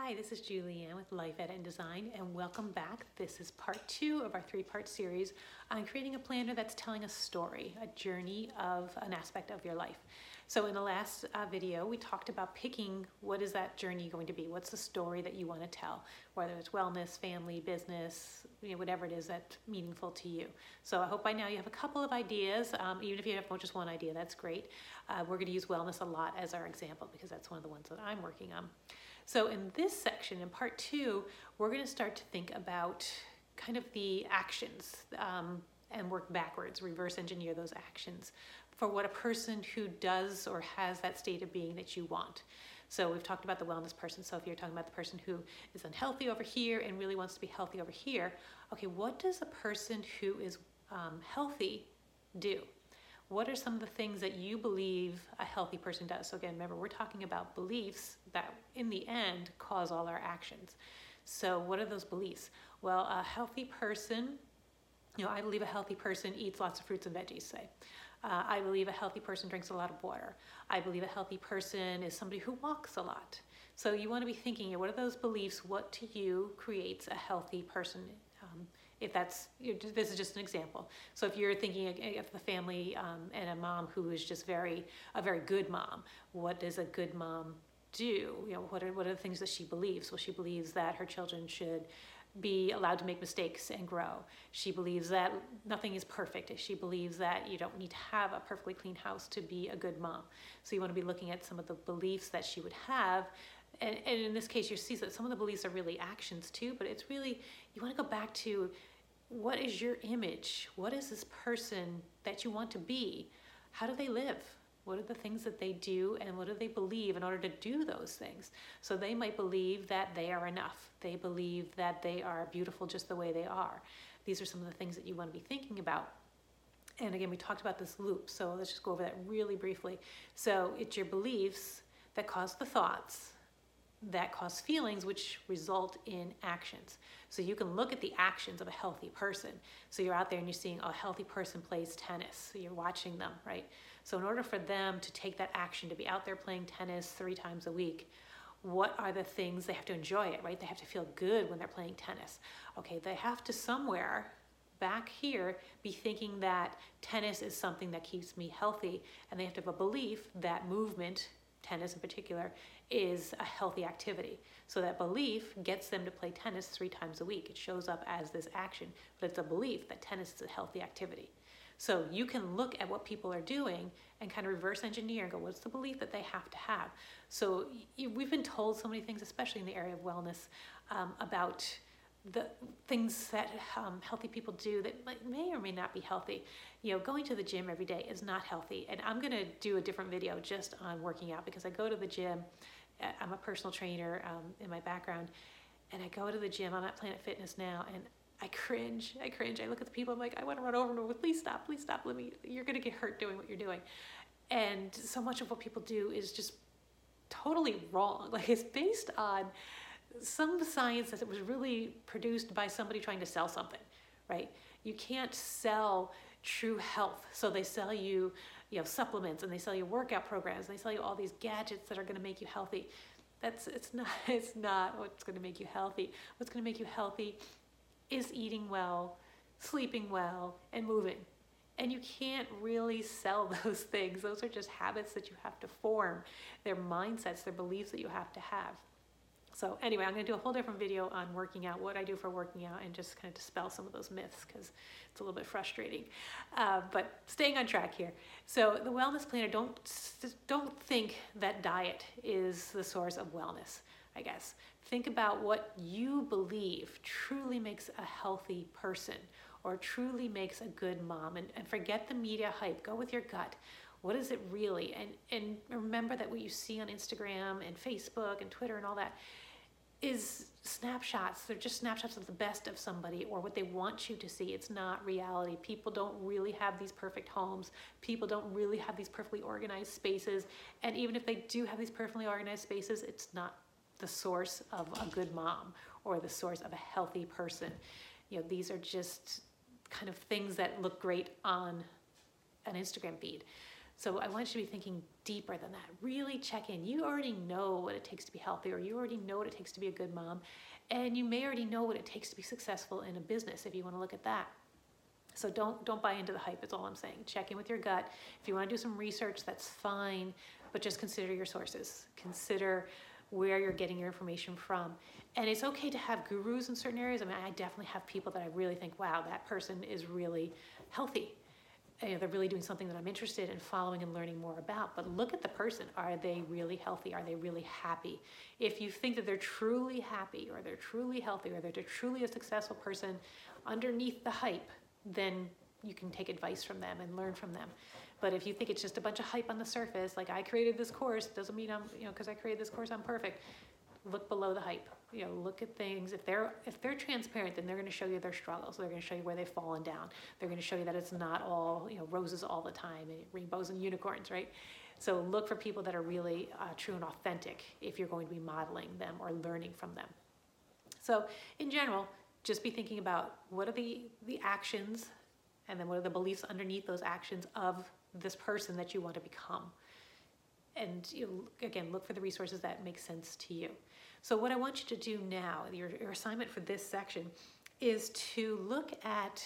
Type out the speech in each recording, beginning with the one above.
Hi, this is Julianne with Life Edit and Design, and welcome back. This is part two of our three part series on creating a planner that's telling a story, a journey of an aspect of your life. So, in the last uh, video, we talked about picking what is that journey going to be? What's the story that you want to tell? Whether it's wellness, family, business, you know, whatever it is that's meaningful to you. So, I hope by now you have a couple of ideas. Um, even if you have just one idea, that's great. Uh, we're going to use wellness a lot as our example because that's one of the ones that I'm working on. So in this section, in part two, we're going to start to think about kind of the actions um, and work backwards, reverse engineer those actions for what a person who does or has that state of being that you want. So we've talked about the wellness person. So if you're talking about the person who is unhealthy over here and really wants to be healthy over here, okay, what does a person who is um, healthy do? What are some of the things that you believe a healthy person does? So, again, remember, we're talking about beliefs that in the end cause all our actions. So, what are those beliefs? Well, a healthy person, you know, I believe a healthy person eats lots of fruits and veggies, say. Uh, I believe a healthy person drinks a lot of water. I believe a healthy person is somebody who walks a lot. So, you want to be thinking, what are those beliefs? What to you creates a healthy person? If that's this is just an example. So if you're thinking of the family um, and a mom who is just very a very good mom what does a good mom do? You know what are what are the things that she believes? Well she believes that her children should be allowed to make mistakes and grow. She believes that nothing is perfect. She believes that you don't need to have a perfectly clean house to be a good mom. So you want to be looking at some of the beliefs that she would have and, and in this case you see that some of the beliefs are really actions too but it's really you want to go back to what is your image? What is this person that you want to be? How do they live? What are the things that they do and what do they believe in order to do those things? So they might believe that they are enough. They believe that they are beautiful just the way they are. These are some of the things that you want to be thinking about. And again, we talked about this loop, so let's just go over that really briefly. So it's your beliefs that cause the thoughts, that cause feelings which result in actions. So you can look at the actions of a healthy person. So you're out there and you're seeing a healthy person plays tennis. So you're watching them, right? So in order for them to take that action to be out there playing tennis three times a week, what are the things they have to enjoy it, right? They have to feel good when they're playing tennis. Okay, they have to somewhere back here be thinking that tennis is something that keeps me healthy and they have to have a belief that movement tennis in particular, is a healthy activity. So that belief gets them to play tennis three times a week. It shows up as this action, but it's a belief that tennis is a healthy activity. So you can look at what people are doing and kind of reverse engineer and go, what's the belief that they have to have? So we've been told so many things, especially in the area of wellness, um, about the things that um, healthy people do that may or may not be healthy. You know, going to the gym every day is not healthy. And I'm going to do a different video just on working out because I go to the gym. Uh, I'm a personal trainer um, in my background, and I go to the gym. I'm at Planet Fitness now, and I cringe. I cringe. I look at the people. I'm like, I want to run over them. Please stop. Please stop. Let me. You're going to get hurt doing what you're doing. And so much of what people do is just totally wrong. Like it's based on some of the science that it was really produced by somebody trying to sell something, right? You can't sell true health. So they sell you, you know, supplements and they sell you workout programs. And they sell you all these gadgets that are going to make you healthy. That's it's not it's not what's going to make you healthy. What's going to make you healthy is eating well, sleeping well, and moving. And you can't really sell those things. Those are just habits that you have to form. They're mindsets, they're beliefs that you have to have. So anyway, I'm going to do a whole different video on working out, what I do for working out, and just kind of dispel some of those myths because it's a little bit frustrating. Uh, but staying on track here. So the wellness planner, don't don't think that diet is the source of wellness. I guess think about what you believe truly makes a healthy person or truly makes a good mom, and, and forget the media hype. Go with your gut what is it really and and remember that what you see on instagram and facebook and twitter and all that is snapshots. They're just snapshots of the best of somebody or what they want you to see. It's not reality. People don't really have these perfect homes. People don't really have these perfectly organized spaces. And even if they do have these perfectly organized spaces, it's not the source of a good mom or the source of a healthy person. You know, these are just kind of things that look great on an Instagram feed. So I want you to be thinking deeper than that. Really check in. You already know what it takes to be healthy, or you already know what it takes to be a good mom, and you may already know what it takes to be successful in a business if you want to look at that. So don't don't buy into the hype. Is all I'm saying. Check in with your gut. If you want to do some research, that's fine, but just consider your sources. Consider where you're getting your information from. And it's okay to have gurus in certain areas. I mean, I definitely have people that I really think, wow, that person is really healthy. You know, they're really doing something that I'm interested in following and learning more about. But look at the person. Are they really healthy? Are they really happy? If you think that they're truly happy or they're truly healthy or they're truly a successful person underneath the hype, then you can take advice from them and learn from them. But if you think it's just a bunch of hype on the surface, like I created this course, doesn't mean I'm, you know, because I created this course, I'm perfect. Look below the hype. You know, look at things. If they're if they're transparent, then they're going to show you their struggles. They're going to show you where they've fallen down. They're going to show you that it's not all you know roses all the time and rainbows and unicorns, right? So look for people that are really uh, true and authentic if you're going to be modeling them or learning from them. So in general, just be thinking about what are the the actions and then what are the beliefs underneath those actions of this person that you want to become. And you, again, look for the resources that make sense to you. So, what I want you to do now, your, your assignment for this section, is to look at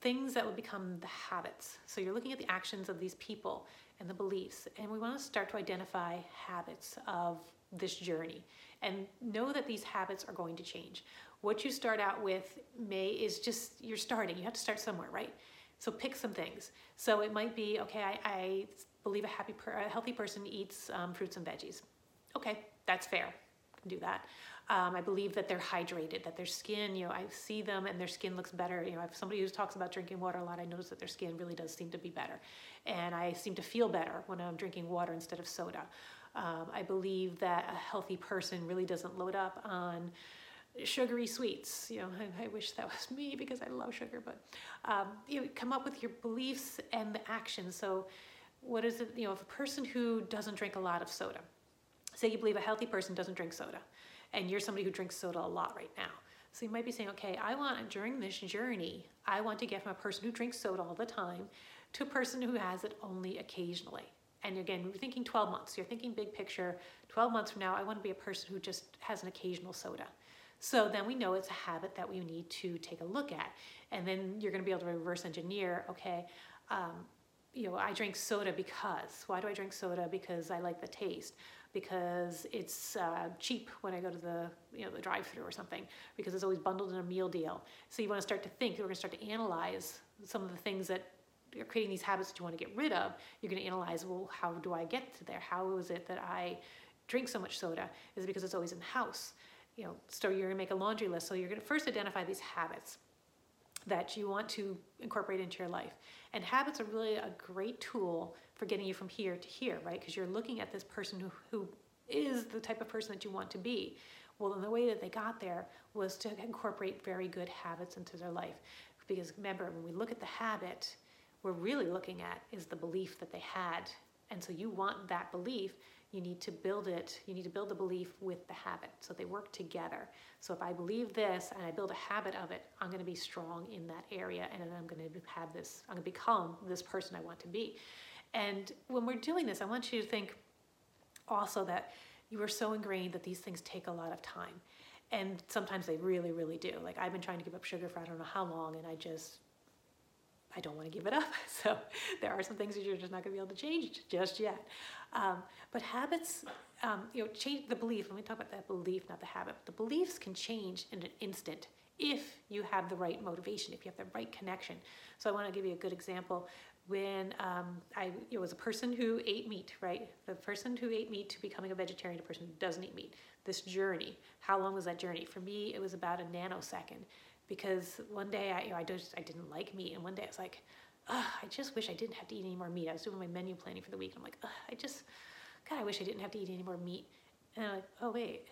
things that will become the habits. So, you're looking at the actions of these people and the beliefs, and we want to start to identify habits of this journey and know that these habits are going to change. What you start out with may is just you're starting. You have to start somewhere, right? So pick some things. So it might be okay. I, I believe a happy, per, a healthy person eats um, fruits and veggies. Okay, that's fair. Do that. Um, I believe that they're hydrated, that their skin, you know, I see them and their skin looks better. You know, if somebody who talks about drinking water a lot, I notice that their skin really does seem to be better. And I seem to feel better when I'm drinking water instead of soda. Um, I believe that a healthy person really doesn't load up on sugary sweets. You know, I, I, wish that was me because I love sugar, but um, you know, come up with your beliefs and the actions. So, what is it? You know, if a person who doesn't drink a lot of soda, say you believe a healthy person doesn't drink soda, and you're somebody who drinks soda a lot right now. So you might be saying, okay, I want during this journey, I want to get from a person who drinks soda all the time to a person who has it only occasionally. And again, we're thinking 12 months. You're thinking big picture. 12 months from now, I want to be a person who just has an occasional soda. So then we know it's a habit that we need to take a look at. And then you're going to be able to reverse engineer, okay, um, you know, I drink soda because. Why do I drink soda? Because I like the taste. Because it's uh, cheap when I go to the you know the drive-through or something. Because it's always bundled in a meal deal. So you want to start to think. You're going to start to analyze some of the things that are creating these habits that you want to get rid of. You're going to analyze. Well, how do I get to there? How is it that I drink so much soda? Is it because it's always in the house? you know, so you're gonna make a laundry list. So you're gonna first identify these habits that you want to incorporate into your life. And habits are really a great tool for getting you from here to here, right? Because you're looking at this person who, who is the type of person that you want to be. Well, the way that they got there was to incorporate very good habits into their life. Because remember, when we look at the habit, we're really looking at is the belief that they had. And so you want that belief you need to build it, you need to build the belief with the habit. So they work together. So if I believe this and I build a habit of it, I'm going to be strong in that area and then I'm going to have this, I'm going to become this person I want to be. And when we're doing this, I want you to think also that you are so ingrained that these things take a lot of time. And sometimes they really, really do. Like I've been trying to give up sugar for I don't know how long and I just I don't want to give it up. So there are some things that you're just not going to be able to change just yet. Um, but habits, um, you know, change the belief. Let me talk about that belief, not the habit. The beliefs can change in an instant if you have the right motivation, if you have the right connection. So I want to give you a good example. When um, I it was a person who ate meat, right? The person who ate meat to becoming a vegetarian, a person who doesn't eat meat. This journey. How long was that journey? For me, it was about a nanosecond because one day I, you know, I just I didn't like meat, and one day I was like, I just wish I didn't have to eat any more meat. I was doing my menu planning for the week, and I'm like, I just, God, I wish I didn't have to eat any more meat. And I'm like, oh wait,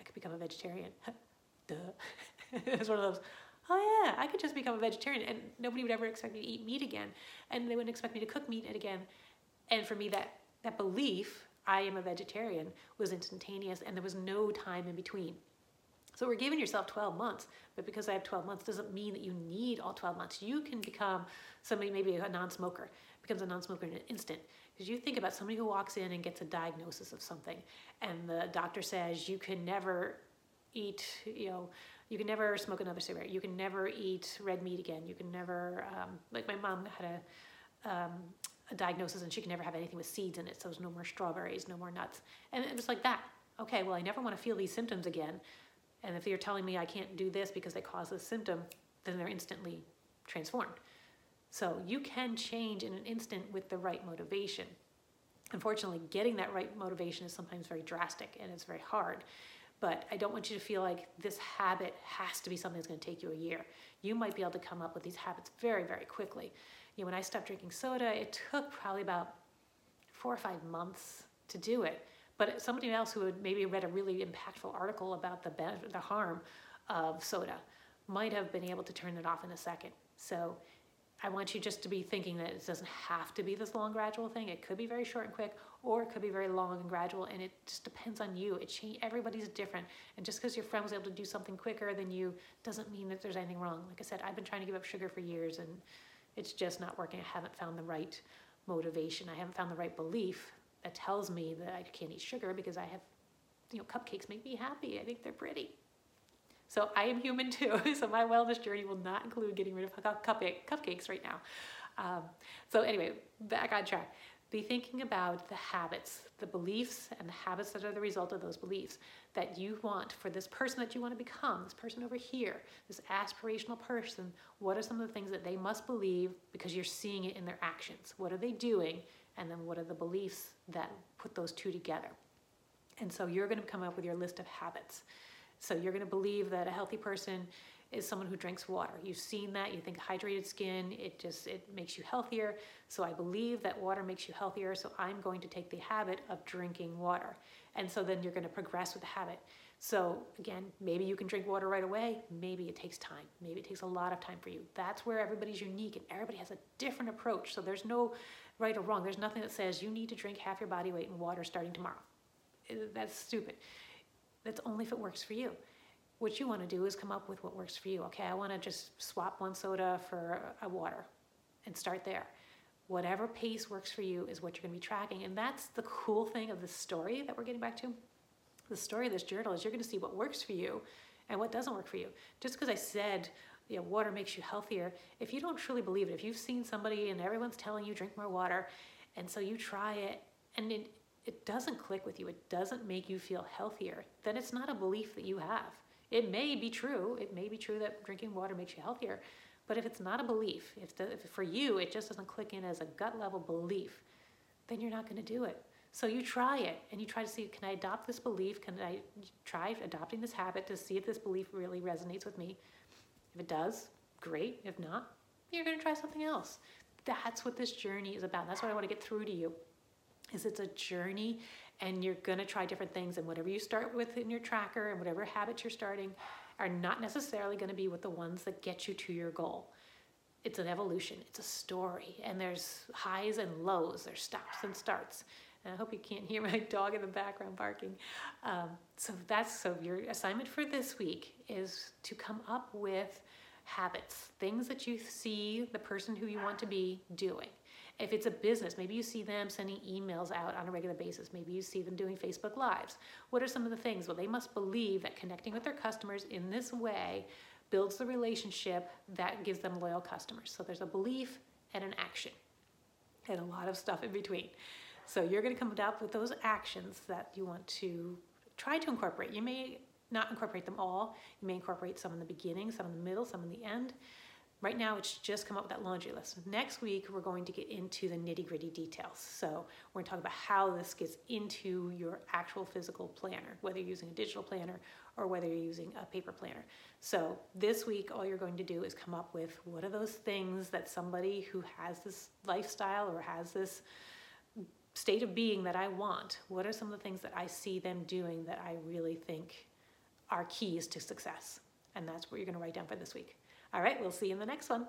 I could become a vegetarian. Duh. it's one of those. Oh yeah, I could just become a vegetarian, and nobody would ever expect me to eat meat again, and they wouldn't expect me to cook meat again. And for me, that that belief, I am a vegetarian, was instantaneous, and there was no time in between. So we're giving yourself 12 months, but because I have 12 months doesn't mean that you need all 12 months. You can become somebody, maybe a non-smoker, becomes a non-smoker in an instant. Because you think about somebody who walks in and gets a diagnosis of something, and the doctor says you can never eat, you know, you can never smoke another cigarette. You can never eat red meat again. You can never, um, like my mom had a, um, a diagnosis and she can never have anything with seeds in it. So there's no more strawberries, no more nuts. And it was like that. Okay, well, I never want to feel these symptoms again. And if you're telling me I can't do this because they cause this symptom, then they're instantly transformed. So you can change in an instant with the right motivation. Unfortunately, getting that right motivation is sometimes very drastic and it's very hard. But I don't want you to feel like this habit has to be something that's going to take you a year. You might be able to come up with these habits very, very quickly. You know, when I stopped drinking soda, it took probably about four or five months to do it. But somebody else who had maybe read a really impactful article about the benefit, the harm of soda might have been able to turn it off in a second. So I want you just to be thinking that it doesn't have to be this long gradual thing. It could be very short and quick, or it could be very long and gradual, and it just depends on you. It change, everybody's different, and just because your friend was able to do something quicker than you doesn't mean that there's anything wrong. Like I said, I've been trying to give up sugar for years, and it's just not working. I haven't found the right motivation. I haven't found the right belief that tells me that I can't eat sugar because I have, you know, cupcakes make me happy. I think they're pretty. So I am human too. So my wellness journey will not include getting rid of cupcake, cupcakes right now. Um, so anyway, back on track. Be thinking about the habits, the beliefs, and the habits that are the result of those beliefs that you want for this person that you want to become, this person over here, this aspirational person. What are some of the things that they must believe because you're seeing it in their actions? What are they doing? And then what are the beliefs that put those two together? And so you're going to come up with your list of habits. So you're going to believe that a healthy person is someone who drinks water. You've seen that, you think hydrated skin, it just it makes you healthier. So I believe that water makes you healthier, so I'm going to take the habit of drinking water. And so then you're going to progress with the habit. So again, maybe you can drink water right away, maybe it takes time. Maybe it takes a lot of time for you. That's where everybody's unique and everybody has a different approach. So there's no right or wrong. There's nothing that says you need to drink half your body weight in water starting tomorrow. That's stupid. That's only if it works for you. What you want to do is come up with what works for you. Okay, I want to just swap one soda for a water and start there. Whatever pace works for you is what you're going to be tracking. And that's the cool thing of the story that we're getting back to. The story of this journal is you're going to see what works for you and what doesn't work for you. Just because I said, you know, water makes you healthier, if you don't truly believe it, if you've seen somebody and everyone's telling you drink more water, and so you try it, and it, it doesn't click with you, it doesn't make you feel healthier, then it's not a belief that you have. It may be true, it may be true that drinking water makes you healthier, but if it's not a belief, if, the, if for you it just doesn't click in as a gut level belief, then you're not going to do it. So you try it and you try to see can I adopt this belief? Can I try adopting this habit to see if this belief really resonates with me? If it does, great. If not, you're going to try something else. That's what this journey is about. That's what I want to get through to you is it's a journey and you're going to try different things and whatever you start with in your tracker and whatever habits you're starting are not necessarily going to be with the ones that get you to your goal. It's an evolution. It's a story and there's highs and lows. There's stops and starts. And i hope you can't hear my dog in the background barking. Um, so that's so your assignment for this week is to come up with habits things that you see the person who you want to be doing if it's a business, maybe you see them sending emails out on a regular basis. Maybe you see them doing Facebook Lives. What are some of the things? Well, they must believe that connecting with their customers in this way builds the relationship that gives them loyal customers. So there's a belief and an action, and a lot of stuff in between. So you're going to come up with those actions that you want to try to incorporate. You may not incorporate them all. You may incorporate some in the beginning, some in the middle, some in the end. Right now, it's just come up with that laundry list. Next week, we're going to get into the nitty gritty details. So, we're going to talk about how this gets into your actual physical planner, whether you're using a digital planner or whether you're using a paper planner. So, this week, all you're going to do is come up with what are those things that somebody who has this lifestyle or has this state of being that I want, what are some of the things that I see them doing that I really think are keys to success? And that's what you're going to write down for this week. All right, we'll see you in the next one.